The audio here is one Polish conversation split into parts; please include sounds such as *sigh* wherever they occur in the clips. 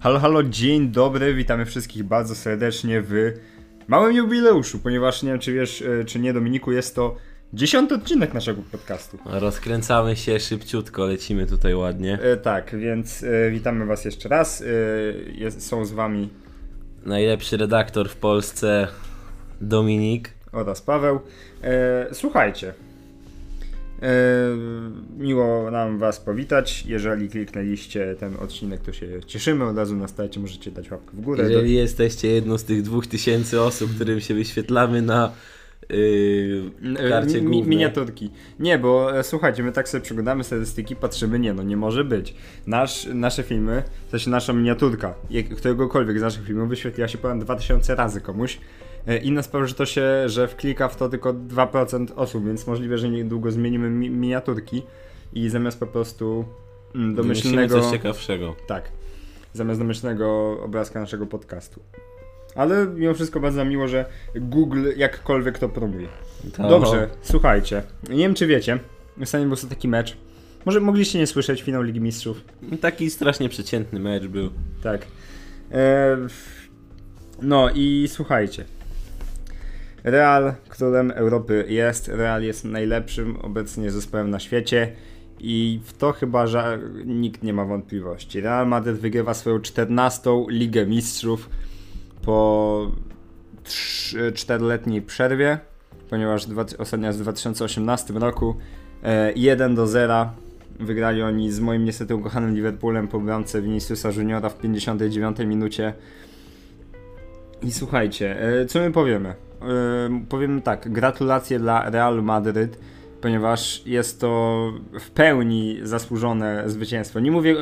Halo, halo, dzień dobry, witamy wszystkich bardzo serdecznie w małym jubileuszu, ponieważ nie wiem, czy wiesz, e, czy nie, Dominiku, jest to dziesiąty odcinek naszego podcastu. Rozkręcamy się szybciutko, lecimy tutaj ładnie. E, tak, więc e, witamy was jeszcze raz. E, jest, są z wami Najlepszy redaktor w Polsce, Dominik. oraz Paweł. E, słuchajcie, miło nam was powitać. Jeżeli kliknęliście ten odcinek, to się cieszymy. Od razu nastajcie, możecie dać łapkę w górę. Jeżeli jesteście jedną z tych dwóch tysięcy osób, którym się wyświetlamy na yy, karcie Mi- miniaturki. Nie, bo e, słuchajcie, my tak sobie przeglądamy statystyki, patrzymy, nie no, nie może być. Nasz, nasze filmy, w sensie nasza miniaturka, jak, któregokolwiek z naszych filmów wyświetliła się ponad 2000 razy komuś. E, Inna sprawa, że to się, że wklika w to tylko 2% osób, więc możliwe, że niedługo zmienimy mi miniaturki i zamiast po prostu mm, Wymyślimy domyślnego... coś ciekawszego. Tak. Zamiast domyślnego obrazka naszego podcastu. Ale mimo wszystko bardzo miło, że Google jakkolwiek to promuje. To- Dobrze, słuchajcie. Nie wiem, czy wiecie. Ostatnio był sobie taki mecz. Może mogliście nie słyszeć finał Ligi Mistrzów. Taki strasznie przeciętny mecz był. Tak. E, no i słuchajcie. Real królem Europy jest. Real jest najlepszym obecnie zespołem na świecie. I w to chyba że nikt nie ma wątpliwości. Real Madrid wygrywa swoją 14 Ligę Mistrzów po 4-letniej przerwie, ponieważ dwa, ostatnia w 2018 roku. E, 1 do 0 wygrali oni z moim niestety ukochanym Liverpoolem po bramce Viniciusa Juniora w 59 minucie. I słuchajcie, e, co my powiemy? Powiemy tak, gratulacje dla Realu Madryt, ponieważ jest to w pełni zasłużone zwycięstwo. Nie mówię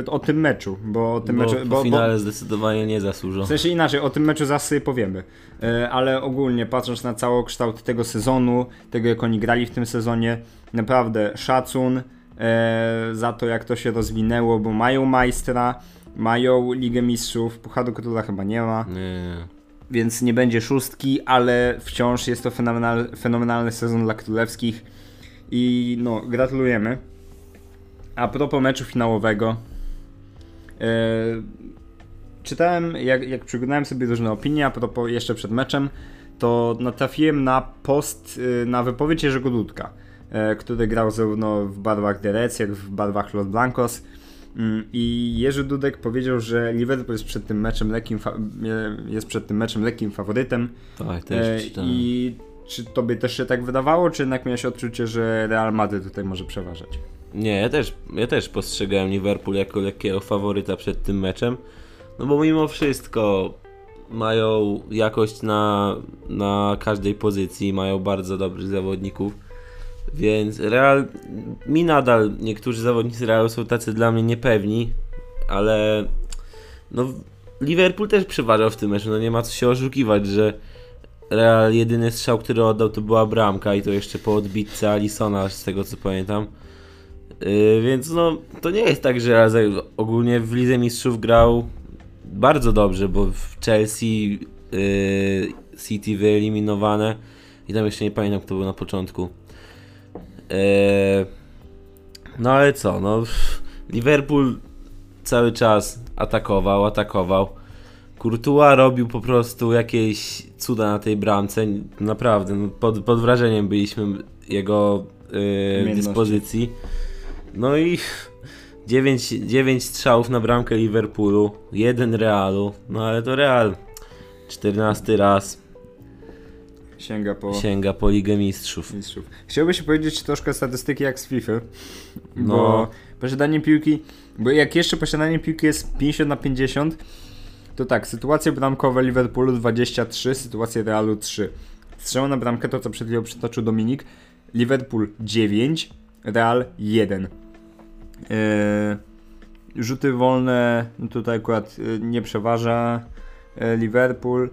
e, o tym meczu, bo o tym Bo meczu... po finale zdecydowanie nie zasłużą. W sensie inaczej, o tym meczu sobie powiemy. E, Ale ogólnie patrząc na cały kształt tego sezonu, tego jak oni grali w tym sezonie, naprawdę szacun e, za to jak to się rozwinęło, bo mają majstra, mają Ligę Mistrzów, Pucharu Króla chyba nie ma, Nie. Więc nie będzie szóstki, ale wciąż jest to fenomenal, fenomenalny sezon dla królewskich i no, gratulujemy. A propos meczu finałowego, e, czytałem, jak, jak przyglądałem sobie różne opinie, a propos jeszcze przed meczem, to natrafiłem na post, y, na wypowiedź Jerzego Dudka, e, który grał zarówno w barwach Derec, jak w barwach Los Blancos. Mm, I Jerzy Dudek powiedział, że Liverpool jest przed tym meczem lekkim, e, jest przed tym meczem lekkim faworytem. Tak, też E, czytałem. I czy tobie też się tak wydawało, czy jednak miałeś odczucie, że Real Madrid tutaj może przeważać? Nie, ja też, ja też postrzegałem Liverpool jako lekkiego faworyta przed tym meczem. No bo mimo wszystko mają jakość na, na każdej pozycji, mają bardzo dobrych zawodników. Więc Real, mi nadal niektórzy zawodnicy Realu są tacy dla mnie niepewni, ale no Liverpool też przeważał w tym meczu, no nie ma co się oszukiwać, że Real jedyny strzał, który oddał to była bramka i to jeszcze po odbitce Alisona z tego co pamiętam. Yy, więc no, to nie jest tak, że Real ogólnie w Lidze Mistrzów grał bardzo dobrze, bo w Chelsea yy, City wyeliminowane i tam jeszcze nie pamiętam kto był na początku. Yy, no ale co, no Liverpool cały czas atakował, atakował. Courtois robił po prostu jakieś cuda na tej bramce, naprawdę, no, pod, pod wrażeniem byliśmy jego yy, dyspozycji. No i 9, 9 strzałów na bramkę Liverpoolu, jeden Realu, no ale to Real. 14 raz Sięga po sięga po Ligę Mistrzów. mistrzów. Chciałbyś powiedzieć troszkę statystyki jak z FIFA, No. bo posiadanie piłki, bo jak jeszcze posiadanie piłki jest 50 na 50, to tak, sytuacje bramkowe Liverpoolu 23, sytuacje Realu 3. Strzał na bramkę, to co przed chwilą przytoczył Dominik, Liverpool 9, Real 1. Eee, rzuty wolne, no tutaj akurat y, nie przeważa e, Liverpool,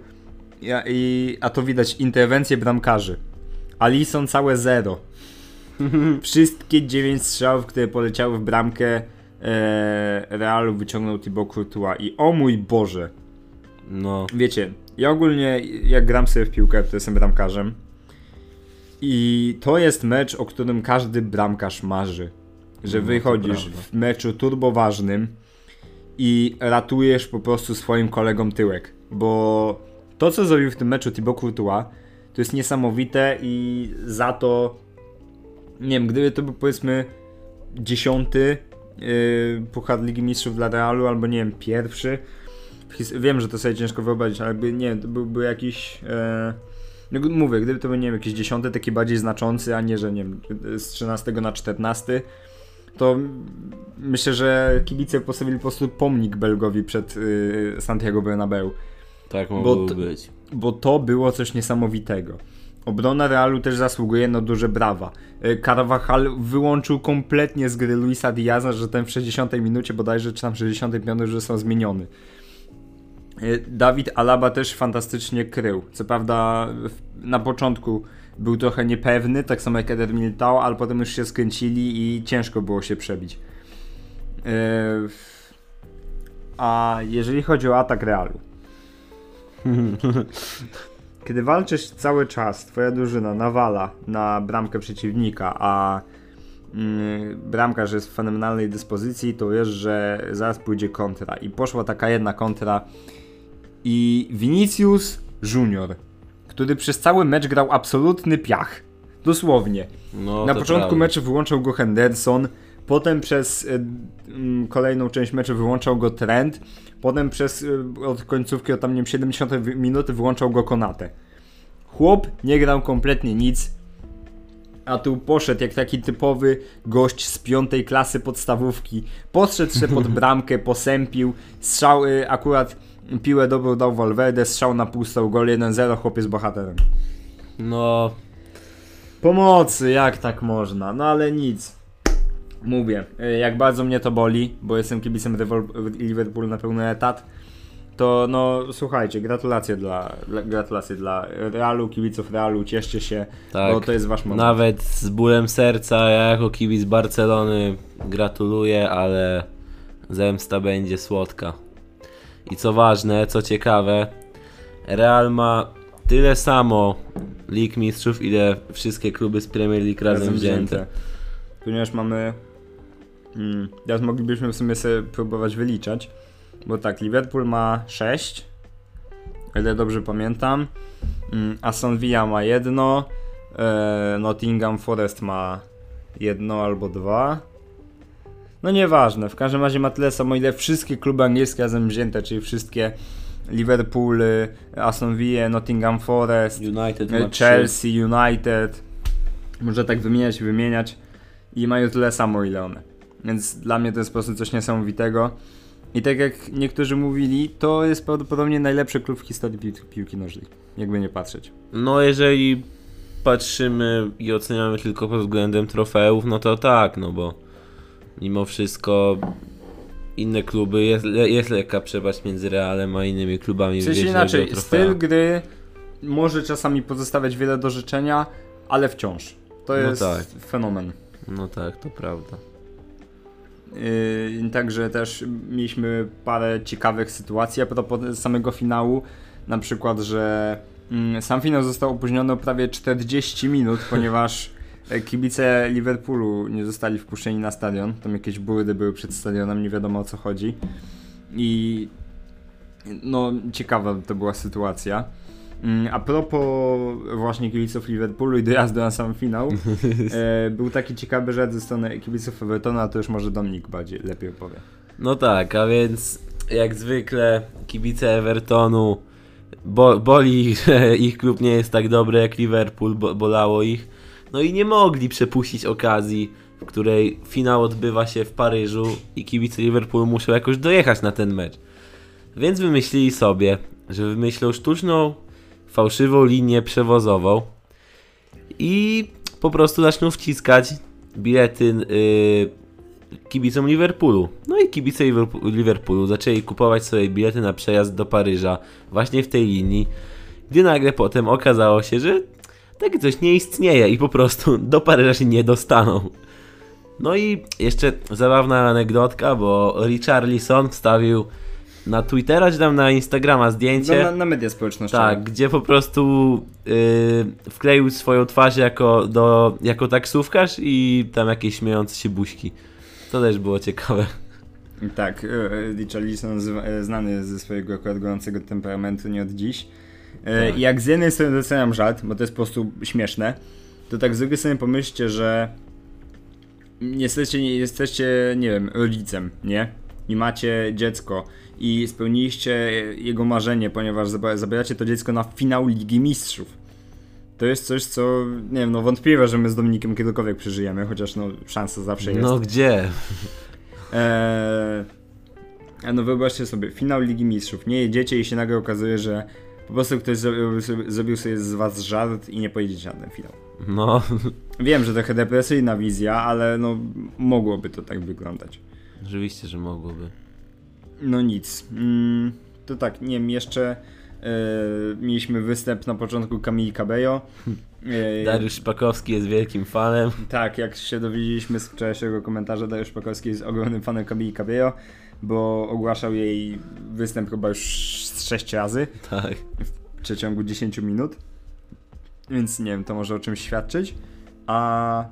i, a to widać interwencje bramkarzy. Alison całe zero. *laughs* Wszystkie 9 strzałów, które poleciały w bramkę e, Realu wyciągnął Thibaut Courtois i o mój Boże. No, Wiecie, ja ogólnie jak gram sobie w piłkę, to jestem bramkarzem i to jest mecz, o którym każdy bramkarz marzy. Że No, wychodzisz w meczu turboważnym i ratujesz po prostu swoim kolegom tyłek. Bo to, co zrobił w tym meczu Thibaut Courtois, to jest niesamowite i za to, nie wiem, gdyby to był powiedzmy dziesiąty yy, Puchar Ligi Mistrzów dla Realu, albo nie wiem, pierwszy, wiem, że to sobie ciężko wyobrazić, ale by, nie, to byłby jakiś... E, no mówię, gdyby to był, nie wiem, jakiś dziesiąty, taki bardziej znaczący, a nie, że nie wiem, z 13 na 14, to myślę, że kibice postawili po prostu pomnik Belgowi przed y, Santiago Bernabeu, Tak mogło t- być. bo to było coś niesamowitego. Obrona Realu też zasługuje na duże brawa. Y, Carvajal wyłączył kompletnie z gry Luisa Diaza, że ten w 60 minucie bodajże, czy tam 65 już został zmieniony. Y, Dawid Alaba też fantastycznie krył. Co prawda na początku był trochę niepewny, tak samo jak Eder Militao, ale potem już się skręcili i ciężko było się przebić. Y, A jeżeli chodzi o atak Realu, *laughs* kiedy walczysz cały czas, twoja drużyna nawala na bramkę przeciwnika, a mm, bramkarz jest w fenomenalnej dyspozycji, to wiesz, że zaraz pójdzie kontra. I poszła taka jedna kontra i Vinicius Junior, który przez cały mecz grał absolutny piach. Dosłownie. No, Na początku prawda. meczu wyłączał go Henderson, potem przez mm, kolejną część meczu wyłączał go Trent, potem przez y, od końcówki, od tam nie wiem, 70 wi- minuty wyłączał go Konate. Chłop nie grał kompletnie nic, a tu poszedł jak taki typowy gość z piątej klasy podstawówki. Podszedł się pod *laughs* bramkę, posępił, strzał y, akurat piłę dobrą dał Valverde, strzał na pustą, gol 1-0, chłopiec bohaterem. No, Pomocy, jak tak można? No ale nic. Mówię, y, jak bardzo mnie to boli, bo jestem kibicem Liverpoolu na pełny etat, to no słuchajcie, gratulacje dla, dla, gratulacje dla Realu, kibiców Realu, cieszcie się, tak. bo to jest wasz moment. Nawet z bólem serca, ja jako kibic Barcelony gratuluję, ale zemsta będzie słodka. I co ważne, co ciekawe, Real ma tyle samo Lig Mistrzów, ile wszystkie kluby z Premier League razem wzięte. Ponieważ mamy. Mm, teraz moglibyśmy w sumie sobie próbować wyliczać. Bo tak, Liverpool ma 6. O ile dobrze pamiętam. Mm, Aston Villa ma jedno. E, Nottingham Forest ma jedno albo dwa. No nieważne, w każdym razie ma tyle samo ile wszystkie kluby angielskie razem wzięte, czyli wszystkie Liverpool, Aston Villa, Nottingham Forest, United E. Chelsea, United. Może tak wymieniać i wymieniać. I mają tyle samo, ile one. Więc dla mnie to jest po prostu coś niesamowitego. I tak jak niektórzy mówili, to jest prawdopodobnie najlepszy klub w historii pi piłki nożnej. Jakby nie patrzeć. No jeżeli patrzymy i oceniamy tylko pod względem trofeów, no to tak, no bo mimo wszystko inne kluby, jest, jest lekka przepaść między Realem a innymi klubami. O inaczej, styl gry może czasami pozostawiać wiele do życzenia, ale wciąż. To No jest tak. fenomen. No tak, to prawda. Yy, Także też mieliśmy parę ciekawych sytuacji a propos samego finału. Na przykład, że mm, sam finał został opóźniony o prawie 40 minut, *laughs* ponieważ e, kibice Liverpoolu nie zostali wpuszczeni na stadion. Tam jakieś burdy były przed stadionem, nie wiadomo o co chodzi. I no, ciekawa to była sytuacja. Mm, A propos właśnie kibiców Liverpoolu i dojazdu na sam finał, *laughs* e, był taki ciekawy rzecz ze strony kibiców Evertona, to już może Dominik bardziej lepiej opowie. No tak, a więc jak zwykle kibice Evertonu bo, boli ich, że *laughs* ich klub nie jest tak dobry jak Liverpool, bo, bolało ich. No i nie mogli przepuścić okazji, w której finał odbywa się w Paryżu i kibice Liverpoolu muszą jakoś dojechać na ten mecz. Więc wymyślili sobie, że wymyślą sztuczną, fałszywą linię przewozową i po prostu zaczną wciskać bilety yy, kibicom Liverpoolu. No i kibice Liverpool- Liverpoolu zaczęli kupować sobie bilety na przejazd do Paryża właśnie w tej linii, gdy nagle potem okazało się, że takie coś nie istnieje i po prostu do Paryża się nie dostaną. No i jeszcze zabawna anegdotka, bo Richarlison wstawił na Twittera czy tam na Instagrama zdjęcie. No, na, na media społecznościowe. Tak, gdzie po prostu yy, wkleił swoją twarz jako, do, jako taksówkarz i tam jakieś śmiejące się buźki. To też było ciekawe. Tak, Richarlison zwa- e, znany ze swojego akurat gorącego temperamentu nie od dziś. Tak. Jak z jednej strony doceniam żart, bo to jest po prostu śmieszne, to tak z drugiej strony pomyślcie, że jesteście, nie, jesteście, nie wiem, rodzicem, nie? I macie dziecko i spełniliście jego marzenie, ponieważ zabieracie to dziecko na finał Ligi Mistrzów. To jest coś, co, nie wiem, no wątpliwe, że my z Dominikiem kiedykolwiek przeżyjemy, chociaż no szansa zawsze jest. No gdzie? Eee, no wyobraźcie sobie, finał Ligi Mistrzów. Nie jedziecie i się nagle okazuje, że po prostu ktoś zrobił sobie, zrobił sobie z was żart i nie pojedziecie na ten finał. No, Wiem, że trochę depresyjna wizja, ale no mogłoby to tak wyglądać. oczywiście, że mogłoby. No nic. Mm, to tak, nie wiem, jeszcze e, mieliśmy występ na początku Camille Cabello. *laughs* E, Dariusz Szpakowski jest wielkim fanem. Tak, jak się dowiedzieliśmy z wczorajszego komentarza, Dariusz Pakowski jest ogromnym fanem Camille Cabello, bo ogłaszał jej występ chyba już 6 razy Tak. w przeciągu 10 minut. Więc nie wiem, to może o czymś świadczyć. A.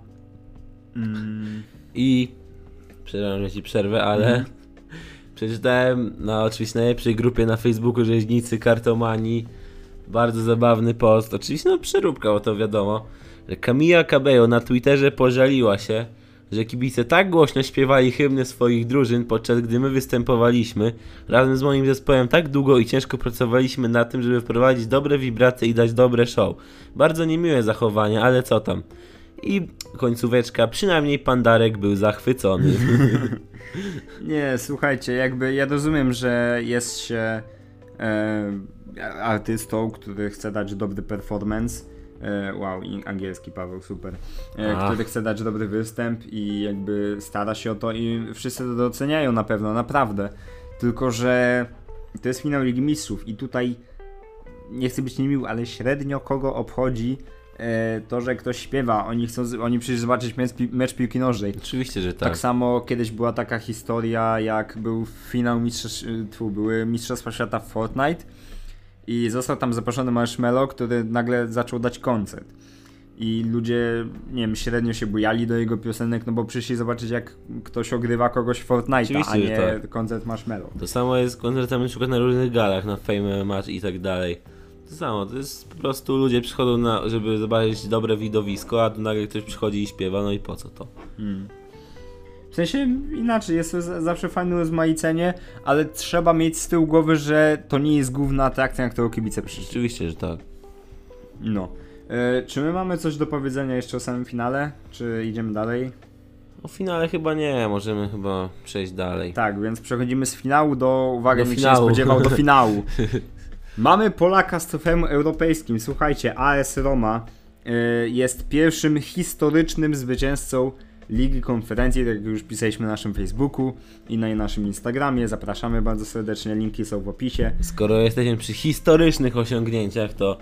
Mm, I przepraszam, że ci przerwę, ale Mhm. Przeczytałem na oczywiście najlepszej grupie na Facebooku rzeźnicy kartomani bardzo zabawny post. Oczywiście no przeróbka, o to wiadomo. Że Camilla Cabello na Twitterze pożaliła się, że kibice tak głośno śpiewali hymny swoich drużyn, podczas gdy my występowaliśmy. Razem z moim zespołem tak długo i ciężko pracowaliśmy na tym, żeby wprowadzić dobre wibracje i dać dobre show. Bardzo niemiłe zachowanie, ale co tam. I końcóweczka, przynajmniej Pandarek był zachwycony. *laughs* nie, słuchajcie, jakby ja rozumiem, że jest się e, artystą, który chce dać dobry performance. E, wow, angielski Paweł, super. E, który chce dać dobry występ i jakby stara się o to i wszyscy to doceniają na pewno, naprawdę. Tylko, że to jest finał Ligi Mistrzów i tutaj nie chcę być niemiły, ale średnio kogo obchodzi to, że ktoś śpiewa. Oni chcą, oni przecież zobaczyć mecz, pi- mecz piłki nożnej. Oczywiście, że Tak. tak. samo kiedyś była taka historia, jak był finał mistrzostw, tfu, były Mistrzostwa Świata w Fortnite i został tam zaproszony Marshmello, który nagle zaczął dać koncert. I ludzie, nie wiem, średnio się bujali do jego piosenek, no bo przyszli zobaczyć, jak ktoś ogrywa kogoś w Fortnite'a, a nie tak. koncert Marshmello. To samo jest z koncertami na przykład na różnych galach, na Fame Match i tak dalej. To samo, to jest po prostu ludzie przychodzą na, żeby zobaczyć dobre widowisko, a tu nagle ktoś przychodzi i śpiewa, no i po co to? Hmm. W sensie inaczej, jest to zawsze fajne rozmaicenie, ale trzeba mieć z tyłu głowy, że to nie jest główna atrakcja, na którą kibice przyszli. Oczywiście, że tak. No. E, czy my mamy coś do powiedzenia jeszcze o samym finale? Czy idziemy dalej? O finale chyba nie, możemy chyba przejść dalej. Tak, więc przechodzimy z finału do, uwaga, Do się finału. nie spodziewał, do finału. *laughs* Mamy Polaka z trofeum europejskim. Słuchajcie, AS Roma e, jest pierwszym historycznym zwycięzcą Ligi Konferencji, tak jak już pisaliśmy na naszym Facebooku i na naszym Instagramie. Zapraszamy bardzo serdecznie, linki są w opisie. Skoro jesteśmy przy historycznych osiągnięciach, to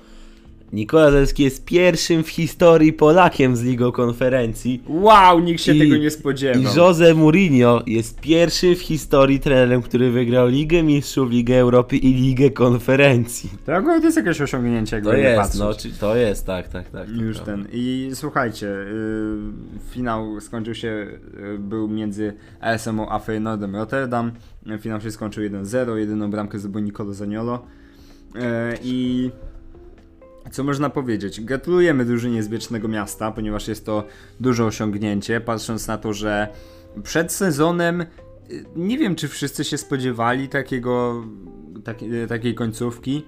Nikola Zelski jest pierwszym w historii Polakiem z Ligą Konferencji. Wow, nikt się I- tego nie spodziewał. I Jose Mourinho jest pierwszym w historii trenerem, który wygrał Ligę Mistrzów, Ligę Europy i Ligę Konferencji. To akurat jest jakieś osiągnięcie, jakby To jest, patrzeć. no, czy- to jest, tak, tak, tak. Już prawda. ten. I słuchajcie, yy, finał skończył się, yy, był między ASM a Feyenoordem Rotterdam. Finał się skończył 1-0, jedyną bramkę zdobył Nicolo Zaniolo. Yy, I co można powiedzieć? Gratulujemy drużynie z Wiecznego Miasta, ponieważ jest to duże osiągnięcie, patrząc na to, że przed sezonem yy, nie wiem, czy wszyscy się spodziewali takiego, taki, takiej końcówki,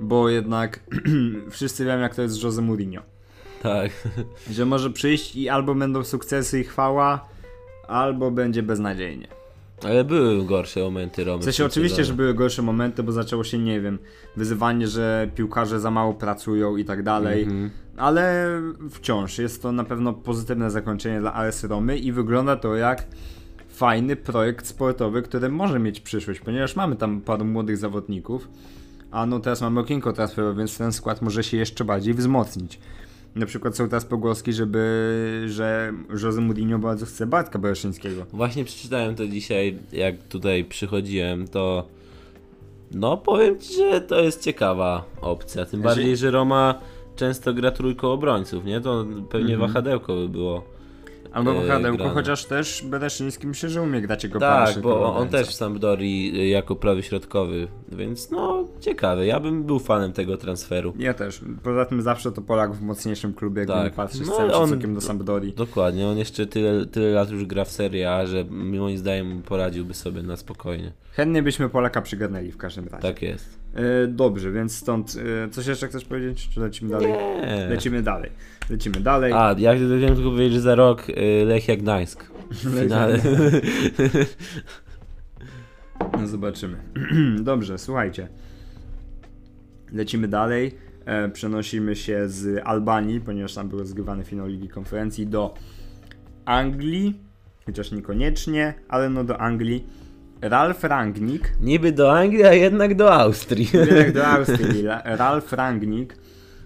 bo jednak *clears throat* wszyscy wiemy, jak to jest z Jose Mourinho. Tak. Że może przyjść i albo będą sukcesy i chwała, albo będzie beznadziejnie. Ale były gorsze momenty Romy. W sensie oczywiście, że były gorsze momenty, bo zaczęło się, nie wiem, wyzywanie, że piłkarze za mało pracują i tak dalej, Mhm. ale wciąż jest to na pewno pozytywne zakończenie dla AS Romy i wygląda to jak fajny projekt sportowy, który może mieć przyszłość, ponieważ mamy tam paru młodych zawodników, a no teraz mamy okienko transferowe, więc ten skład może się jeszcze bardziej wzmocnić. Na przykład są teraz pogłoski, żeby, że Jose Mourinho bardzo chce Bartka Bereszyńskiego. Właśnie przeczytałem to dzisiaj, jak tutaj przychodziłem, to no powiem ci, że to jest ciekawa opcja. Tym bardziej, że Roma często gra trójką obrońców, nie? To pewnie Mhm. wahadełko by było Albo Hadełko, grane. chociaż też Bereszyński myślę, że umie grać jego Tak, bo on, on też w Sampdorii y, jako prawy środkowy, więc no ciekawe. Ja bym był fanem tego transferu. Ja też. Poza tym zawsze to Polak w mocniejszym klubie, jakby Tak. nie patrzeć No z całym szacunkiem do Sampdorii. Dokładnie, on jeszcze tyle, tyle lat już gra w Serie A, że moim zdaniem poradziłby sobie na spokojnie. Chętnie byśmy Polaka przygarnęli w każdym razie. Tak jest. E, dobrze, więc stąd e, coś jeszcze chcesz powiedzieć? Czy lecimy dalej? Nie. Lecimy dalej. Lecimy dalej. A, ja chciałem tylko powiedzieć, że za rok y, Lechia Gdańsk *laughs* finale. No zobaczymy. *clears throat* Dobrze, słuchajcie. Lecimy dalej. E, przenosimy się z Albanii, ponieważ tam był rozgrywany finał Ligi Konferencji, do Anglii. Chociaż niekoniecznie, ale no do Anglii. Ralf Rangnick, Niby do Anglii, a jednak do Austrii. *laughs* jak do *laughs* Austrii, Ra- Ralf Rangnick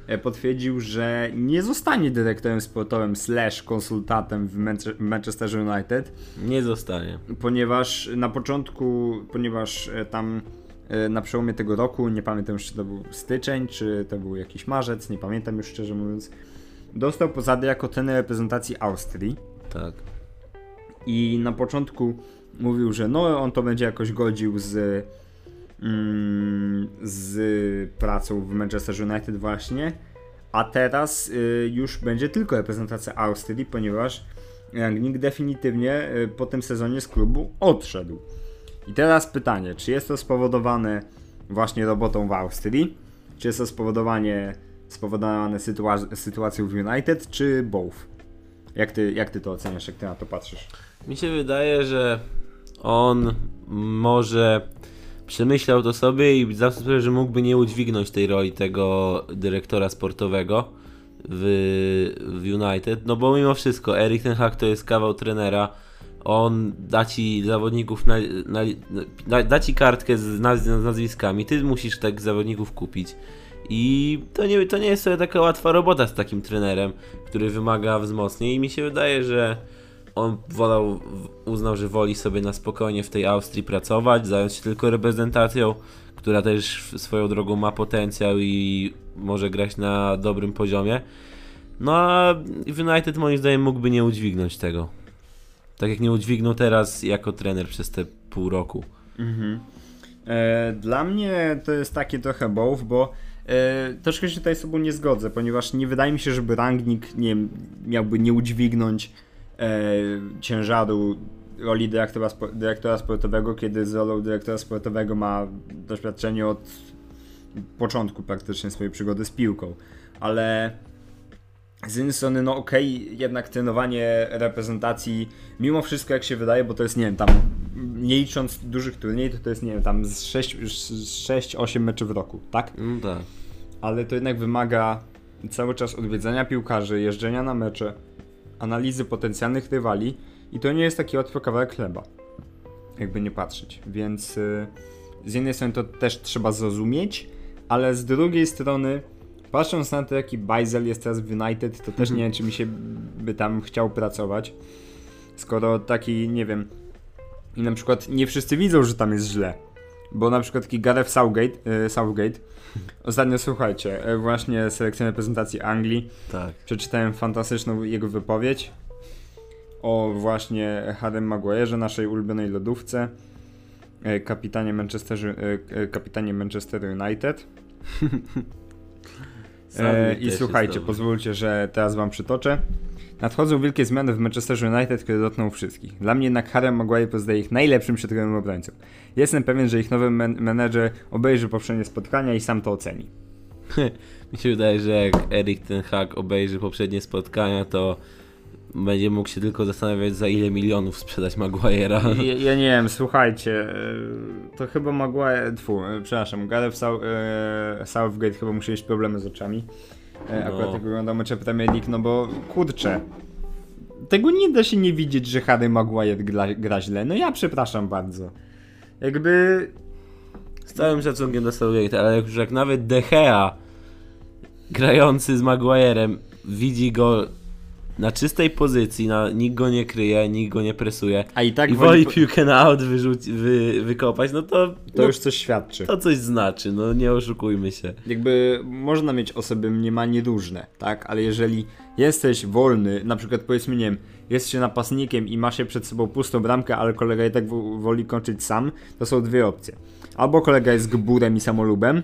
e, potwierdził, że nie zostanie dyrektorem sportowym slash konsultantem w Manche- Manchester United, Nie zostanie. ponieważ na początku, ponieważ e, tam e, na przełomie tego roku, nie pamiętam już czy to był styczeń, czy to był jakiś marzec, nie pamiętam już szczerze mówiąc, dostał posadę jako trener reprezentacji Austrii Tak. i na początku mówił, że no on to będzie jakoś godził z mm, z pracą w Manchester United właśnie, a teraz y, już będzie tylko reprezentacja Austrii, ponieważ Rangnick definitywnie y, po tym sezonie z klubu odszedł. I teraz pytanie, czy jest to spowodowane właśnie robotą w Austrii, czy jest to spowodowanie spowodowane sytua- sytuacją w United, czy both? Jak ty, jak ty to oceniasz, jak ty na to patrzysz? Mi się wydaje, że on może przemyślał to sobie i sprawę, że mógłby nie udźwignąć tej roli tego dyrektora sportowego w, w United, no bo mimo wszystko Erik Ten Hag to jest kawał trenera, on da ci zawodników, na, na, da ci kartkę z, naz, z nazwiskami, ty musisz tak zawodników kupić. I to nie, to nie jest sobie taka łatwa robota z takim trenerem, który wymaga wzmocnień. I mi się wydaje, że on wolał, uznał, że woli sobie na spokojnie w tej Austrii pracować, zająć się tylko reprezentacją, która też swoją drogą ma potencjał i może grać na dobrym poziomie. No a United moim zdaniem mógłby nie udźwignąć tego. Tak jak nie udźwignął teraz jako trener przez te pół roku. Mhm. E, dla mnie to jest takie trochę both, bo e, troszkę się tutaj z tobą nie zgodzę, ponieważ nie wydaje mi się, żeby Rangnick nie, miałby nie udźwignąć ciężaru roli dyrektora, dyrektora sportowego, kiedy z rolą dyrektora sportowego ma doświadczenie od początku praktycznie swojej przygody z piłką. Ale z jednej strony, no okej, jednak trenowanie reprezentacji, mimo wszystko jak się wydaje, bo to jest, nie wiem, tam nie licząc dużych turniejów, to to jest, nie wiem, tam z 6-8 meczów w roku, tak? No tak. Ale to jednak wymaga cały czas odwiedzania piłkarzy, jeżdżenia na mecze, analizy potencjalnych rywali i to nie jest taki łatwy kawałek chleba, jakby nie patrzeć, więc y, z jednej strony to też trzeba zrozumieć, ale z drugiej strony patrząc na to jaki Bajzel jest teraz w United, to też nie wiem czy mi się by tam chciał pracować, skoro taki, nie wiem, i na przykład nie wszyscy widzą, że tam jest źle, bo na przykład taki Gareth Southgate, y, Southgate Ostatnio słuchajcie, e, właśnie selekcję reprezentacji Anglii. Tak. Przeczytałem fantastyczną jego wypowiedź o właśnie Harrym Maguire'ze, naszej ulubionej lodówce, e, kapitanie Manchester, e, e, kapitanie Manchester United. *laughs* E, I słuchajcie, pozwólcie, że teraz wam przytoczę. Nadchodzą wielkie zmiany w Manchester United, które dotkną wszystkich. Dla mnie jednak Harry Maguire pozostaje ich najlepszym środkowym obrońcą. Jestem pewien, że ich nowy men- menedżer obejrzy poprzednie spotkania i sam to oceni. *laughs* Mi się wydaje, że jak Erik ten Hag obejrzy poprzednie spotkania, to będzie mógł się tylko zastanawiać, za ile milionów sprzedać Maguire'a. Ja, *laughs* ja nie wiem, słuchajcie, e, to chyba Maguire, tfu, e, przepraszam, Gareth e, Southgate chyba musi mieć problemy z oczami. E, akurat No. jak wygląda mecze Premier League, no bo kurczę, tego nie da się nie widzieć, że Harry Maguire gra, gra źle. No ja przepraszam bardzo. Jakby Z całym szacunkiem do Southgate, ale jak już jak nawet De Gea grający z Maguire'em widzi go na czystej pozycji, na, nikt go nie kryje, nikt go nie presuje A i tak i woli, piłkę na aut wyrzuci, wy, wykopać, no to, to no, już coś świadczy. to coś znaczy, no nie oszukujmy się. Jakby można mieć osoby mniemanie różne, tak? Ale jeżeli jesteś wolny, na przykład powiedzmy, nie wiem, jesteś napastnikiem i masz się przed sobą pustą bramkę, ale kolega i tak wo- woli kończyć sam, to są dwie opcje. Albo kolega jest gburem i samolubem,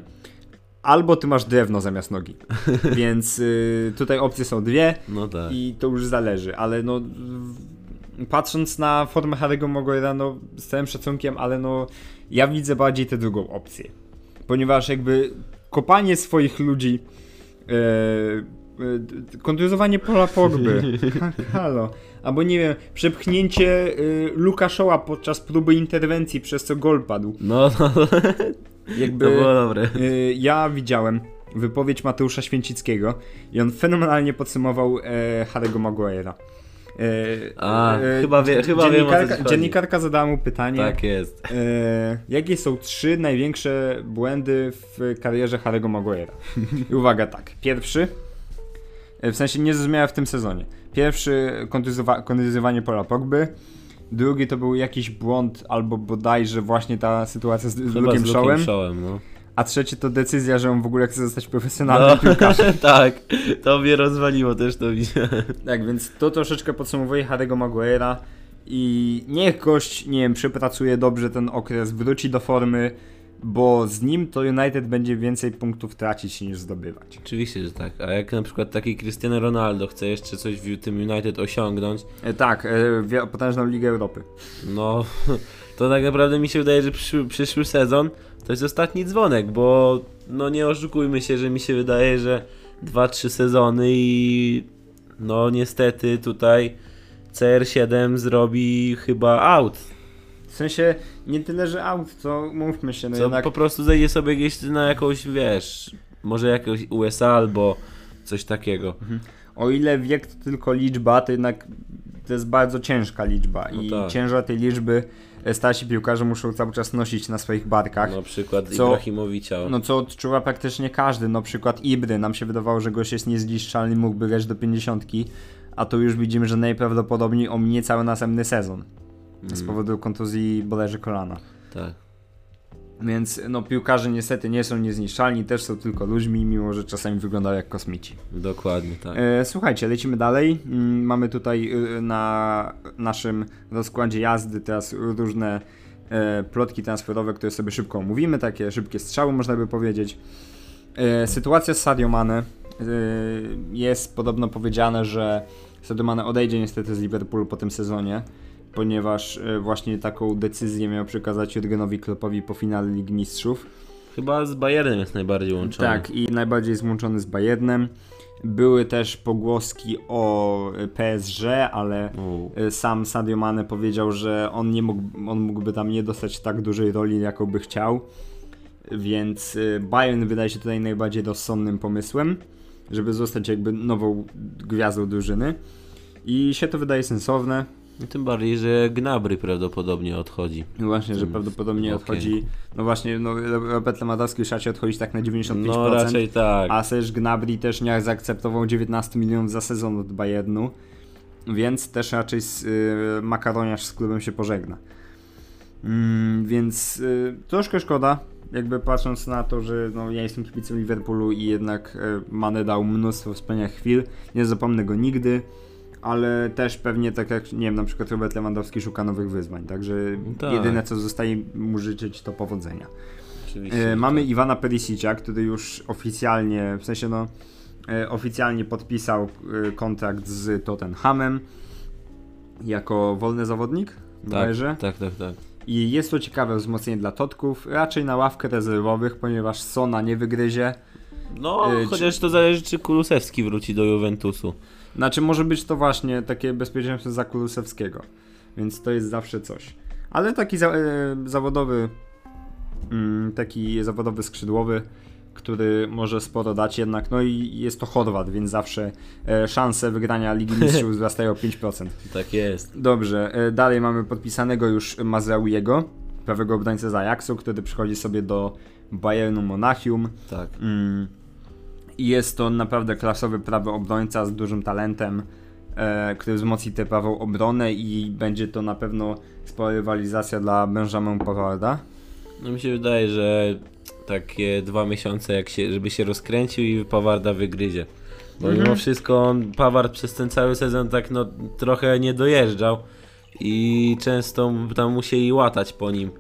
albo ty masz drewno zamiast nogi. *laughs* Więc y, tutaj opcje są dwie No tak. i to już zależy, ale no patrząc na formę Harry'ego Maguire'a, no z całym szacunkiem, ale no ja widzę bardziej tę drugą opcję. Ponieważ jakby kopanie swoich ludzi e, e, kontuzowanie pola Pogby *laughs* Ha- halo, albo nie wiem, przepchnięcie e, Luka Shaw'a podczas próby interwencji, przez co gol padł. No, no, Jakby to było dobre. e, ja widziałem wypowiedź Mateusza Święcickiego i on fenomenalnie podsumował e, Harry'ego Maguire'a. E, A, chyba wie- chyba wiem, o co dziennikarka, zadała mu pytanie, Tak jest. E, jakie są trzy największe błędy w karierze Harry'ego Maguire'a? I uwaga, tak. Pierwszy, e, w sensie nie zrozumiałem w tym sezonie. Pierwszy, kontuzowa- kontuzowanie Pola Pogby. Drugi to był jakiś błąd, albo bodajże właśnie ta sytuacja z, z Shaw'em, no. A trzeci to decyzja, że on w ogóle chce zostać profesjonalnym piłkarzem. *laughs* tak, to mnie rozwaliło, też to widziałem. *laughs* Tak, więc to troszeczkę podsumowuje Harry'ego Maguire'a i niech gość, nie wiem, przepracuje dobrze ten okres, wróci do formy, bo z nim to United będzie więcej punktów tracić niż zdobywać. Oczywiście, że tak. A jak na przykład taki Cristiano Ronaldo chce jeszcze coś w tym United osiągnąć, E, tak, e, potężną Ligę Europy. no *laughs* to tak naprawdę mi się wydaje, że przyszły, przyszły sezon to jest ostatni dzwonek, bo no nie oszukujmy się, że mi się wydaje, że 2-3 sezony i no niestety tutaj CR7 zrobi chyba out. W sensie nie tyle, że out, to mówmy się, no Co jednak po prostu zejdzie sobie gdzieś na jakąś, wiesz, może jakąś USA albo coś takiego. o ile wiek to tylko liczba, to jednak to jest bardzo ciężka liczba No i tak. ciężar tej liczby e, starsi piłkarze muszą cały czas nosić na swoich barkach. Na przykład. Co- Ibrahimowicza. No co odczuwa praktycznie każdy, no przykład Ibry, nam się wydawało, że gość jest niezniszczalny, mógłby grać do 50, a tu już widzimy, że najprawdopodobniej ominie cały następny sezon z powodu kontuzji bodajże kolana. Tak. Więc no piłkarze niestety nie są niezniszczalni, też są tylko ludźmi, mimo że czasami wyglądają jak kosmici. Dokładnie tak. E, słuchajcie, lecimy dalej. Mm, Mamy tutaj y, na naszym rozkładzie jazdy teraz różne e, plotki transferowe, które sobie szybko omówimy, takie szybkie strzały można by powiedzieć. E, Sytuacja z Sadio Mane. e, Jest podobno powiedziane, że Sadio Mane odejdzie niestety z Liverpoolu po tym sezonie, ponieważ e, właśnie taką decyzję miał przekazać Jurgenowi Kloppowi po finale Ligi Mistrzów. Chyba z Bayernem jest najbardziej łączony. Tak, i najbardziej złączony z Bayernem. Były też pogłoski o e, PSG, ale U. e, sam Sadio Mane powiedział, że on, nie mógł, on mógłby tam nie dostać tak dużej roli, jaką by chciał. Więc Bayern wydaje się tutaj najbardziej rozsądnym pomysłem, żeby zostać jakby nową gwiazdą drużyny. I się to wydaje sensowne. No tym bardziej, że Gnabry prawdopodobnie odchodzi. No Właśnie, że prawdopodobnie okienku. odchodzi. No właśnie, no Robert Lewandowski już raczej odchodzić tak na 95%. No raczej tak. A Serge Gnabry też nie zaakceptował 19 milionów za sezon od Bayernu, więc też raczej z, y, makaroniarz z klubem się pożegna. Mm, więc y, troszkę szkoda, jakby patrząc na to, że no, ja jestem kibicem Liverpoolu i jednak y, Mane dał mnóstwo wspaniałych chwil, nie zapomnę go nigdy, ale też pewnie tak jak, nie wiem, na przykład Robert Lewandowski szuka nowych wyzwań, także Tak. jedyne co zostaje mu życzyć to powodzenia. Oczywiście, E, mamy tak. Iwana Perisicia, który już oficjalnie, w sensie no, e, oficjalnie podpisał e, kontrakt z Tottenhamem jako wolny zawodnik, bodajże. tak, tak, tak, tak. I jest to ciekawe wzmocnienie dla Totków, raczej na ławkę rezerwowych, ponieważ Sona nie wygryzie. No, Y, czy- chociaż to zależy, czy Kulusewski wróci do Juventusu. Znaczy może być to właśnie takie bezpieczeństwo za Kulusewskiego, więc to jest zawsze coś. Ale taki za, e, zawodowy, mm, taki zawodowy skrzydłowy, który może sporo dać jednak, no i jest to Chorwat, więc zawsze e, szanse wygrania Ligi *laughs* Mistrzów wzrastają o 5%. Tak jest. Dobrze, e, dalej mamy podpisanego już Mazraouiego, prawego obrońcę z Ajaxu, który przychodzi sobie do Bayernu Monachium. Tak. Mm, jest to naprawdę klasowy prawy obrońca z dużym talentem. e, który wzmocni tę prawą obronę i będzie to na pewno spora rywalizacja dla Benjamin Pavarda. No mi się wydaje, że takie dwa miesiące, jak się, żeby się rozkręcił i Pawarda wygryzie. Bo Mhm. mimo wszystko Paward przez ten cały sezon tak no trochę nie dojeżdżał i często tam musieli łatać po nim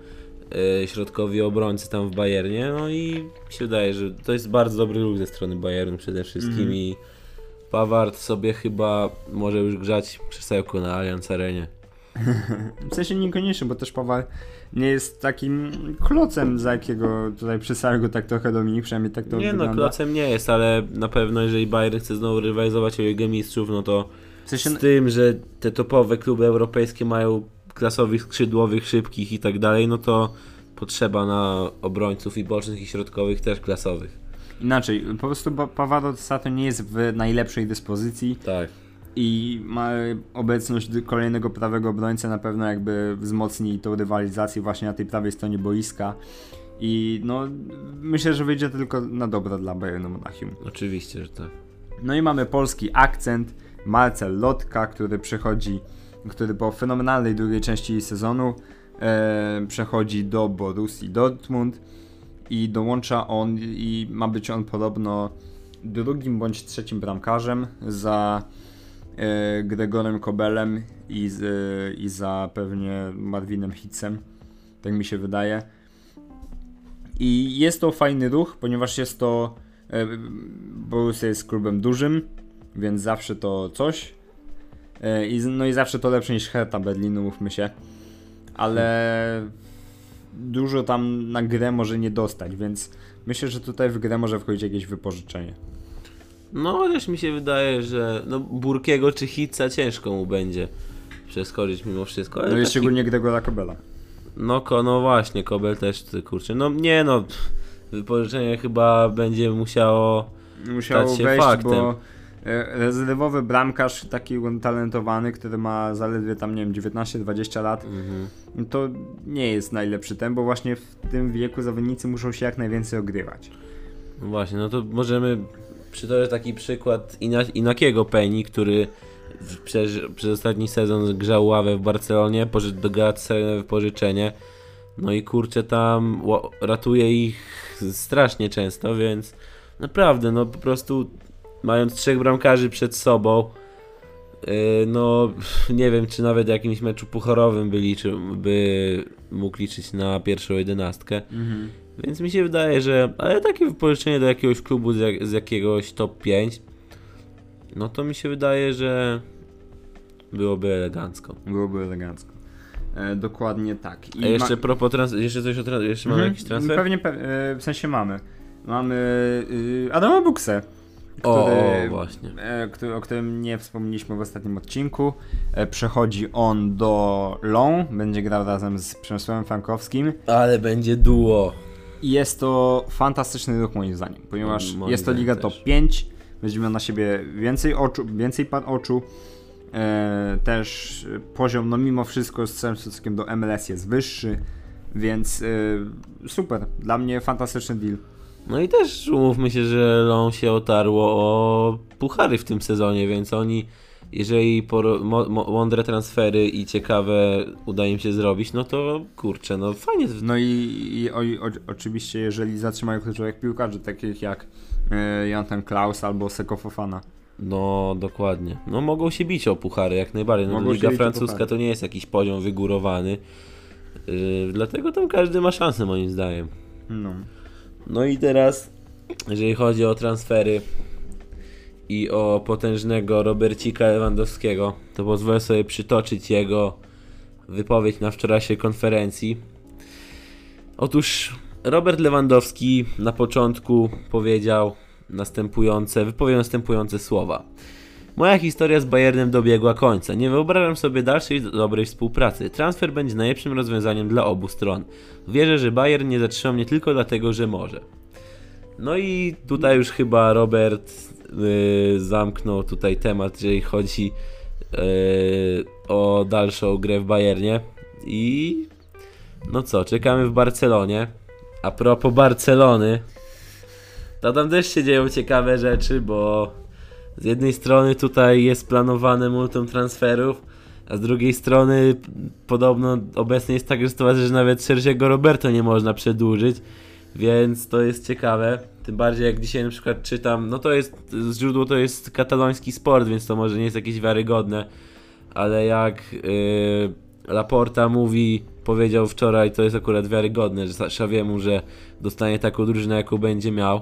środkowi obrońcy tam w Bayernie, no i się wydaje, że to jest bardzo dobry ruch ze strony Bayernu przede wszystkim Mhm. i Paward sobie chyba może już grzać krzesełko na Allianz Arenie. W sensie niekoniecznie, bo też Pawar nie jest takim klocem, za jakiego tutaj przysłał go tak trochę Dominik, przynajmniej tak to nie no, wygląda. klocem nie jest, ale na pewno jeżeli Bayern chce znowu rywalizować o Ligę Mistrzów, no to W sensie, z tym, że te topowe kluby europejskie mają klasowych, skrzydłowych, szybkich i tak dalej, no to potrzeba na obrońców i bocznych i środkowych też klasowych. inaczej, po prostu Pa- Pawaro Sato nie jest w najlepszej dyspozycji Tak. i ma obecność kolejnego prawego obrońcy na pewno jakby wzmocni tą rywalizację właśnie na tej prawej stronie boiska i no myślę, że wyjdzie tylko na dobro dla Bayernu Monachium. Oczywiście, że tak. No i mamy polski akcent, Marcel Lotka, który przechodzi, który po fenomenalnej drugiej części sezonu e, przechodzi do Borussii Dortmund i dołącza on i ma być on podobno drugim bądź trzecim bramkarzem za e, Gregorem Kobelem i, e, i za pewnie Marwinem Hitzem, tak mi się wydaje. I jest to fajny ruch, ponieważ jest to e, Borussia jest klubem dużym, więc zawsze to coś. E, I, no i zawsze to lepsze niż Hertha Berlinu, mówmy się. Ale dużo tam na grę może nie dostać, więc myślę, że tutaj w grę może wchodzić jakieś wypożyczenie. No chociaż mi się wydaje, że no, Burkiego czy Hitza ciężko mu będzie przeskoczyć mimo wszystko. Ale No i taki- szczególnie Gregora Kobela. No, ko, no właśnie, Kobel też, kurczę. No nie no, wypożyczenie chyba będzie musiało... Musiał Stać się wejść, faktem. bo rezerwowy bramkarz, taki utalentowany, który ma zaledwie tam, nie wiem, 19-20 lat, Mhm. to nie jest najlepszy ten, bo właśnie w tym wieku zawodnicy muszą się jak najwięcej ogrywać. No właśnie, no to możemy przytoczyć taki przykład Ina, Inakiego Penny, który przez, przez ostatni sezon grzał ławę w Barcelonie, poszedł do Galatasaray w pożyczenie. No i kurczę tam ratuje ich strasznie często, więc naprawdę, no po prostu mając trzech bramkarzy przed sobą, yy, no nie wiem, czy nawet w jakimś meczu pucharowym by, liczył, by mógł liczyć na pierwszą jedenastkę. Więc mi się wydaje, że. Ale takie wypożyczenie do jakiegoś klubu z, jak, z jakiegoś top 5, no to mi się wydaje, że byłoby elegancko. Byłoby elegancko. E, dokładnie tak. I A jeszcze ma- propos trans- jeszcze coś o trans- jeszcze mamy Mhm. jakiś transfer? Pewnie, pe- e, w sensie mamy. Mamy y, Adama który, o, właśnie. e, który, o którym nie wspomnieliśmy w ostatnim odcinku. E, przechodzi on do Lyon, będzie grał razem z Przemysławem Frankowskim. Ale będzie duo. I jest to fantastyczny ruch moim zdaniem, ponieważ Moim jest to liga też. top 5, będzie miał na siebie więcej oczu, więcej par oczu. E, też poziom, no mimo wszystko z całym szacunkiem do MLS jest wyższy, więc e, super, dla mnie fantastyczny deal. No i też umówmy się, że Lon się otarło o puchary w tym sezonie, więc oni, jeżeli mo- mądre transfery i ciekawe uda im się zrobić, no to kurczę, no fajnie. No i, i o, o, oczywiście jeżeli zatrzymają kluczowych piłkarzy, takich jak e, Janten Klaus albo Seko Fofana. No, dokładnie. No mogą się bić o puchary jak najbardziej. No, Liga francuska to nie jest jakiś poziom wygórowany. Yy, dlatego tam każdy ma szansę moim zdaniem. No. No i teraz, jeżeli chodzi o transfery i o potężnego Robercika Lewandowskiego, to pozwolę sobie przytoczyć jego wypowiedź na wczorajszej konferencji. Otóż Robert Lewandowski na początku powiedział następujące, wypowiedział następujące słowa. Moja historia z Bayernem dobiegła końca. Nie wyobrażam sobie dalszej dobrej współpracy. Transfer będzie najlepszym rozwiązaniem dla obu stron. Wierzę, że Bayern nie zatrzyma mnie tylko dlatego, że może. No i tutaj już chyba Robert yy, zamknął tutaj temat, jeżeli chodzi yy, o dalszą grę w Bayernie. I no co, czekamy w Barcelonie. A propos Barcelony, to tam też się dzieją ciekawe rzeczy, bo z jednej strony tutaj jest planowane multum transferów, a z drugiej strony podobno obecnie jest taka sytuacja, że nawet Sergiego Roberto nie można przedłużyć, więc to jest ciekawe. Tym bardziej jak dzisiaj na przykład czytam, no to jest, źródło to jest kataloński sport, więc to może nie jest jakieś wiarygodne, ale jak yy, Laporta mówi, powiedział wczoraj, to jest akurat wiarygodne, że Xaviemu, że dostanie taką drużynę, jaką będzie miał,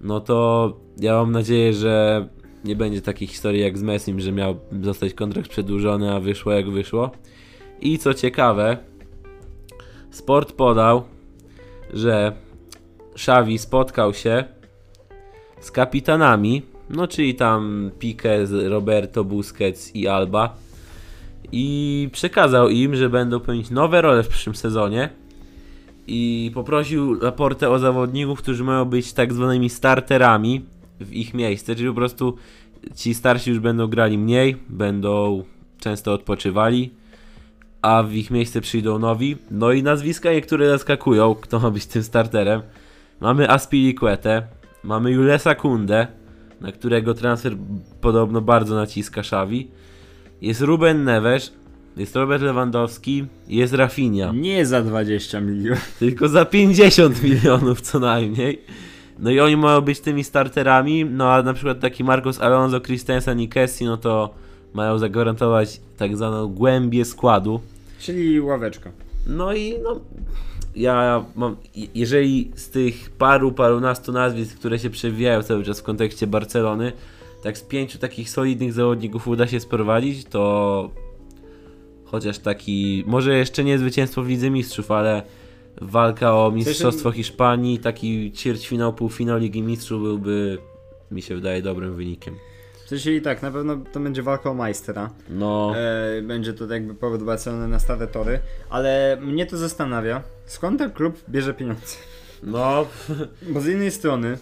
no to ja mam nadzieję, że nie będzie takiej historii jak z Messim, że miał zostać kontrakt przedłużony, a wyszło jak wyszło. I co ciekawe, Sport podał, że Xavi spotkał się z kapitanami, no czyli tam Pique, Roberto, Busquets i Alba i przekazał im, że będą pełnić nowe role w przyszłym sezonie i poprosił Laportę o zawodników, którzy mają być tak zwanymi starterami w ich miejsce, czyli po prostu ci starsi już będą grali mniej, będą często odpoczywali, a w ich miejsce przyjdą nowi. No i nazwiska niektóre zaskakują, kto ma być tym starterem. Mamy Aspilicuetę, mamy Julesa Kundę, na którego transfer podobno bardzo naciska Xavi. Jest Ruben Neves, jest Robert Lewandowski, jest Rafinha. Nie za 20 milionów. Tylko za 50 milionów co najmniej. No i oni mają być tymi starterami, no a na przykład taki Marcos Alonso, Christensen i Kessi, no to mają zagwarantować tak zwaną głębię składu. Czyli ławeczka. No i no, ja mam, jeżeli z tych paru, parunastu nazwisk, które się przewijają cały czas w kontekście Barcelony, tak z pięciu takich solidnych zawodników uda się sprowadzić, to chociaż taki, może jeszcze nie zwycięstwo w Lidze Mistrzów, ale walka o Mistrzostwo Hiszpanii, taki ćwierćfinał, półfinał Ligi Mistrzów byłby, mi się wydaje, dobrym wynikiem. W sensie i tak, na pewno to będzie walka o majstra. No, E, będzie to jakby powód Barcelony na stare tory, ale mnie to zastanawia, skąd ten klub bierze pieniądze? no, *laughs* Bo z jednej strony,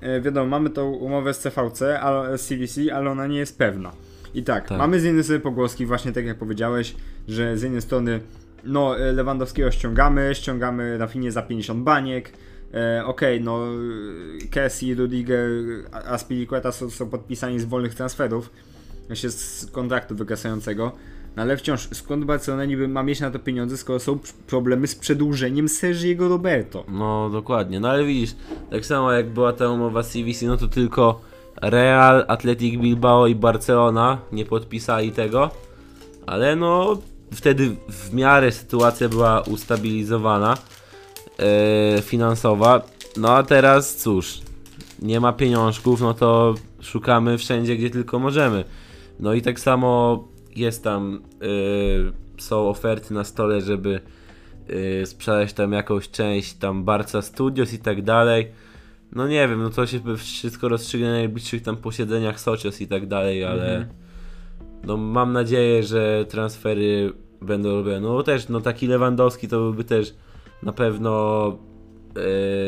e, wiadomo, mamy tą umowę z CVC, ale, z CVC, ale ona nie jest pewna. I tak, Tak. mamy z jednej strony pogłoski, właśnie tak jak powiedziałeś, że z jednej strony, no, e, Lewandowskiego ściągamy, ściągamy Rafinie za 50 baniek, e, okej, no, e, Kessie, Rudiger, Aspilicueta są, są podpisani z wolnych transferów, się z kontraktu wygasającego, no ale wciąż, skąd Barcelona niby ma mieć na to pieniądze, skoro są pr- problemy z przedłużeniem Sergiego Roberto? No, dokładnie. No ale widzisz, tak samo jak była ta umowa z CVC, no to tylko Real, Athletic Bilbao i Barcelona nie podpisali tego. Ale no, wtedy w miarę sytuacja była ustabilizowana e, finansowa. No a teraz cóż, nie ma pieniążków, no to szukamy wszędzie, gdzie tylko możemy. No i tak samo jest tam, e, są oferty na stole, żeby yy, sprzedać tam jakąś część tam Barca Studios i tak dalej. No nie wiem, no to się wszystko rozstrzygnie na najbliższych tam posiedzeniach Socios i tak dalej, ale Mhm. No mam nadzieję, że transfery będą robione. No też, no taki Lewandowski to byłby też na pewno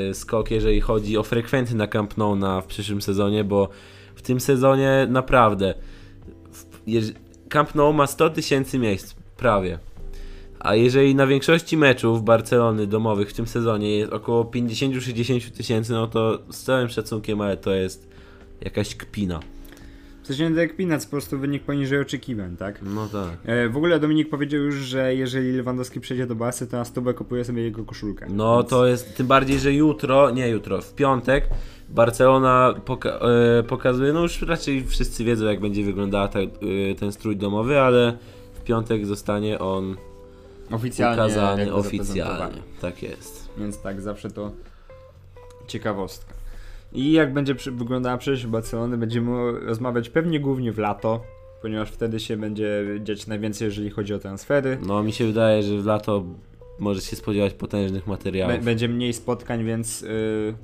yy, skok, jeżeli chodzi o frekwencję na Camp Nou na, w przyszłym sezonie, bo w tym sezonie naprawdę w, jeż- Camp Nou ma 100 tysięcy miejsc, prawie. A jeżeli na większości meczów Barcelony domowych w tym sezonie jest około 50-60 tysięcy, no to z całym szacunkiem, ale to jest jakaś kpina. W sensie nie jak Pinac, po prostu wynik poniżej oczekiwań, tak? No tak. E, w ogóle Dominik powiedział już, że jeżeli Lewandowski przejdzie do Barcy, to na stówę kupuje sobie jego koszulkę. No Więc- to jest tym bardziej, że jutro, nie jutro, w piątek Barcelona poka- e, pokazuje, no już raczej wszyscy wiedzą jak będzie wyglądała ta, e, ten strój domowy, ale w piątek zostanie on Oficjalnie ukazany oficjalnie. Tak jest. Więc tak, zawsze to ciekawostka. I jak będzie przy, wyglądała przyszłość Barcelony, będziemy rozmawiać pewnie głównie w lato, ponieważ wtedy się będzie dziać najwięcej, jeżeli chodzi o transfery. No mi się wydaje, że w lato może się spodziewać potężnych materiałów. Be- będzie mniej spotkań, więc yy,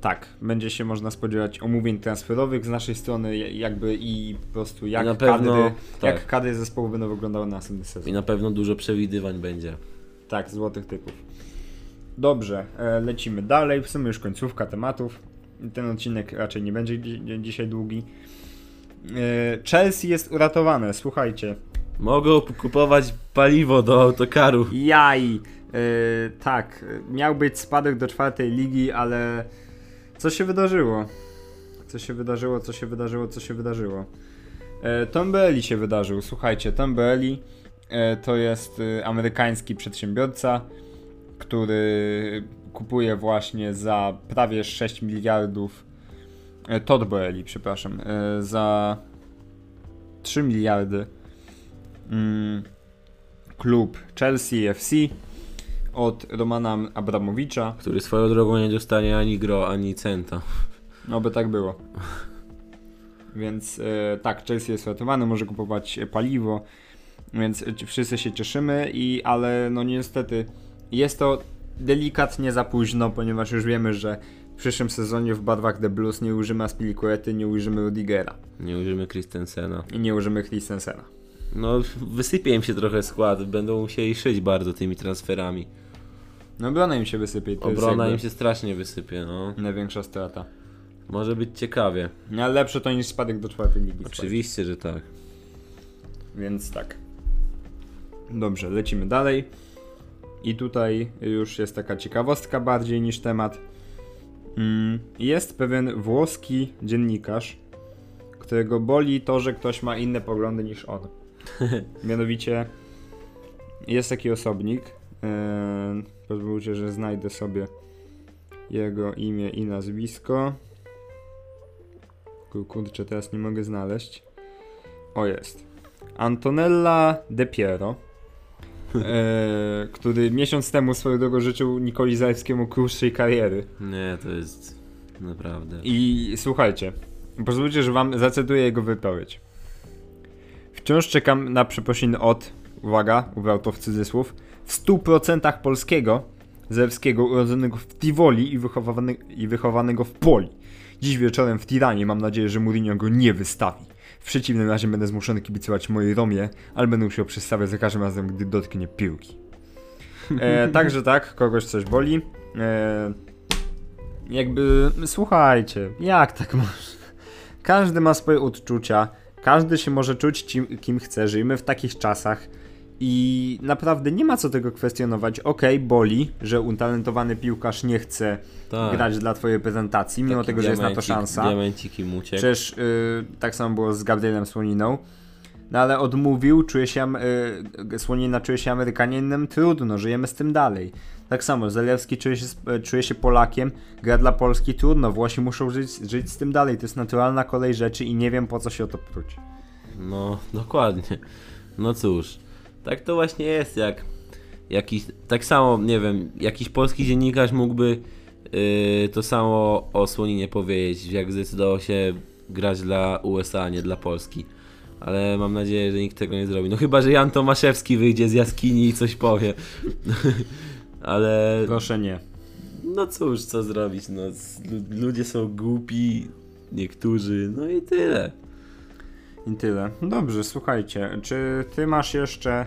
tak, będzie się można spodziewać omówień transferowych z naszej strony, jakby i po prostu jak, I na pewno, kadry, tak. jak kadry zespołu będą wyglądały na następny I sezon. na pewno dużo przewidywań będzie. Tak, złotych typów. Dobrze, e, lecimy dalej. W sumie już końcówka tematów. Ten odcinek raczej nie będzie dzi- dzisiaj długi. E, Chelsea jest uratowane, słuchajcie. Mogą kupować paliwo do autokaru. Jaj! E, tak, miał być spadek do czwartej ligi, ale co się wydarzyło? Co się wydarzyło, co się wydarzyło, co się wydarzyło? E, Tom Bailey się wydarzył. Słuchajcie, Tom Bailey e, to jest amerykański przedsiębiorca, który kupuje właśnie za prawie 6 miliardów. E, Todd Bailey, przepraszam. E, za 3 miliardy mm, klub Chelsea FC od Romana Abramowicza. Który swoją drogą nie dostanie ani gro, ani centa. No by tak było. Więc e, tak, Chelsea jest ratowany, może kupować paliwo, więc wszyscy się cieszymy, i, ale no niestety jest to delikatnie za późno, ponieważ już wiemy, że w przyszłym sezonie w barwach The Blues nie użymy Aspilicuety, nie użymy Rudigera Nie użyjemy Christensena. i nie użymy Christensena. No, wysypie im się trochę skład, będą musieli szyć bardzo tymi transferami. No obrona im się wysypie to Obrona im się strasznie wysypie, no. największa strata. Może być ciekawie. No, ale lepsze to niż spadek do czwartej ligi. Oczywiście, że tak. Więc tak. Dobrze, lecimy dalej. I tutaj już jest taka ciekawostka bardziej niż temat. Mm, Jest pewien włoski dziennikarz, którego boli to, że ktoś ma inne poglądy niż on. *laughs* Mianowicie jest taki osobnik. Yy, pozwólcie, że znajdę sobie jego imię i nazwisko. Kur- Kurczę, teraz nie mogę znaleźć. O jest. Antonella De Piero, e, który miesiąc temu swoją drogą życzył Nikoli Zalewskiemu krótszej kariery. Nie, to jest naprawdę. I słuchajcie, pozwólcie, że wam zacytuję jego wypowiedź. Wciąż czekam na przeprosiny od, uwaga, ubrał to w cudzysłów, w 100% polskiego, Zalewskiego, urodzonego w Tivoli i, wychowany, i wychowanego w Poli. Dziś wieczorem w Tiranie mam nadzieję, że Mourinho go nie wystawi. W przeciwnym razie będę zmuszony kibicować mojej Romie, ale będę musiał przestawiać za każdym razem, gdy dotknie piłki. E, *laughs* także tak, kogoś coś boli. E, jakby, słuchajcie, jak tak można? Każdy ma swoje odczucia, każdy się może czuć ci- kim chce, żyjemy w takich czasach i naprawdę nie ma co tego kwestionować. Okej, boli, że utalentowany piłkarz nie chce Tak. grać dla twojej prezentacji, mimo Taki tego, że jest na to szansa. Uciekł. Przecież y, tak samo było z Gabrielem Słoniną. No ale odmówił, czuje się, am- y, Słonina czuje się Amerykaninem, trudno, żyjemy z tym dalej. Tak samo, Zalewski czuje się, y, czuje się Polakiem, gra dla Polski, trudno, Włosi muszą żyć, żyć z tym dalej, to jest naturalna kolej rzeczy i nie wiem po co się o to pruć. No, dokładnie. No cóż, tak to właśnie jest, jak jakiś, tak samo, nie wiem, jakiś polski dziennikarz mógłby yy, to samo o Słoninie powiedzieć, jak zdecydował się grać dla USA, nie dla Polski. Ale mam nadzieję, że nikt tego nie zrobi. No chyba, że Jan Tomaszewski wyjdzie z jaskini i coś powie. *laughs* Ale Proszę nie. no cóż, co zrobić, no lu- ludzie są głupi, niektórzy, no i tyle. I tyle. Dobrze, słuchajcie, czy ty masz jeszcze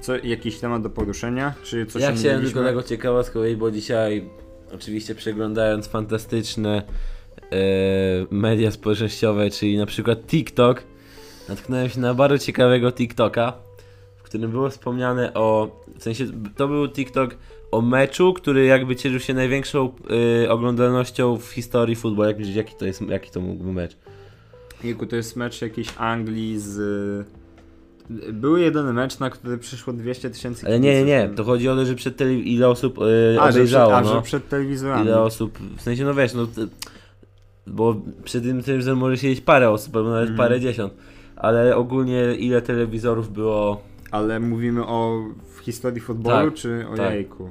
co, jakiś temat do poruszenia? Czy coś ja chciałem tylko tego ciekawostkę powiedzieć, bo dzisiaj oczywiście przeglądając fantastyczne e, media społecznościowe, czyli na przykład TikTok, natknąłem się na bardzo ciekawego TikToka, w którym było wspomniane o, w sensie to był TikTok o meczu, który jakby cieszył się największą e, oglądalnością w historii futbolu. Jak myślisz, jaki to jest, jaki to mógłby mecz? Jejku, to jest mecz jakiejś Anglii z... Był jeden mecz, na który przyszło 200 tysięcy Ale nie, nie, nie, to chodzi o to, że przed tele... ile osób e, A, że przed, obejrzało, a, no. że przed telewizorami. Ile osób, w sensie no wiesz, no bo przy tym telewizorze może siedzieć parę osób, albo nawet Mhm. parę dziesiąt, ale ogólnie ile telewizorów było, Ale mówimy o w historii futbolu, Tak, czy o tak. jajku?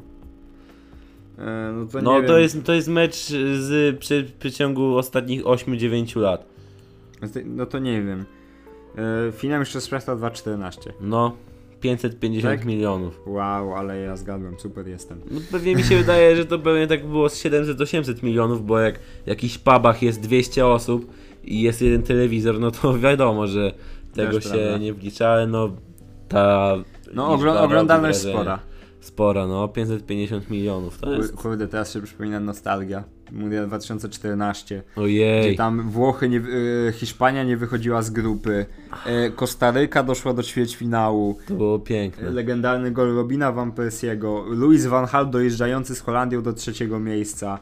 E, no to no to jest, to jest mecz z przy, przeciągu ostatnich 8-9 lat, No to nie wiem. E, finał Mistrzostw Świata 2.14. no 550 Tak? milionów. Wow, ale ja zgadłem, super jestem. No pewnie mi się wydaje, że to pewnie tak było z 700-800 milionów, bo jak w jakichś pubach jest 200 osób i jest jeden telewizor, no to *laughs* wiadomo, że tego Też się prawda. nie wlicza, ale no ta No ogl- oglądalność spora. Spora, no 550 milionów, to jest... Kurde, teraz się przypomina nostalgia. Mundial 2014. Gdzie Ojej. tam Włochy, nie, y, Hiszpania nie wychodziła z grupy. Y, Kostaryka doszła do ćwierćfinału. To było piękne. Legendarny gol Robina Van Persiego. Luis Van Gaal dojeżdżający z Holandią do trzeciego miejsca.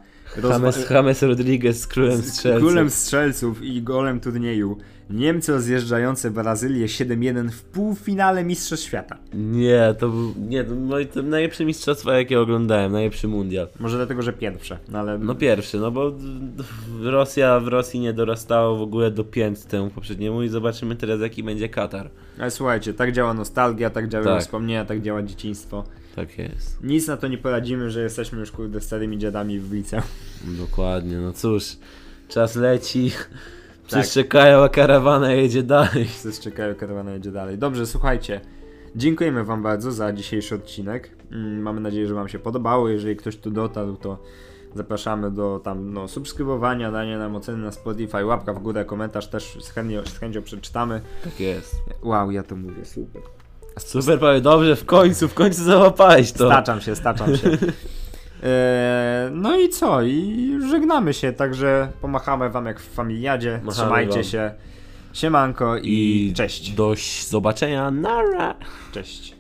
James, James Rodriguez z królem strzelców. królem strzelców i golem turnieju. Niemcy rozjeżdżające Brazylię 7-1 w półfinale Mistrzostw Świata. Nie, to był. Nie, to, no, to najlepsze mistrzostwa, jakie oglądałem, najlepszy mundial. Może dlatego, że pierwsze, no ale No pierwszy, no bo Rosja w Rosji nie dorastało w ogóle do pięt temu poprzedniemu i zobaczymy teraz jaki będzie Katar. Ale słuchajcie, tak działa nostalgia, tak działają Tak. wspomnienia, tak działa dzieciństwo. Tak jest. Nic na to nie poradzimy, że jesteśmy już kurde starymi dziadami w liceum. Dokładnie, no cóż, czas leci. Wszyscy czekają, a karawana jedzie dalej. Wszyscy czekają, karawana jedzie dalej. Dobrze, słuchajcie. Dziękujemy Wam bardzo za dzisiejszy odcinek. Mm, Mamy nadzieję, że Wam się podobało. Jeżeli ktoś tu dotarł, to zapraszamy do tam no, subskrybowania, dania nam oceny na Spotify, łapka w górę, komentarz też z chęcią, z chęcią przeczytamy. Tak jest. Wow, ja to mówię, super. Super, Paweł, dobrze, w końcu, w końcu załapałeś to. Staczam się, staczam się. Eee, *laughs* no i co? I żegnamy się, także pomachamy wam jak w familiadzie. Machamy Trzymajcie wam. się. Siemanko i, I cześć. do zobaczenia. Nara! Cześć.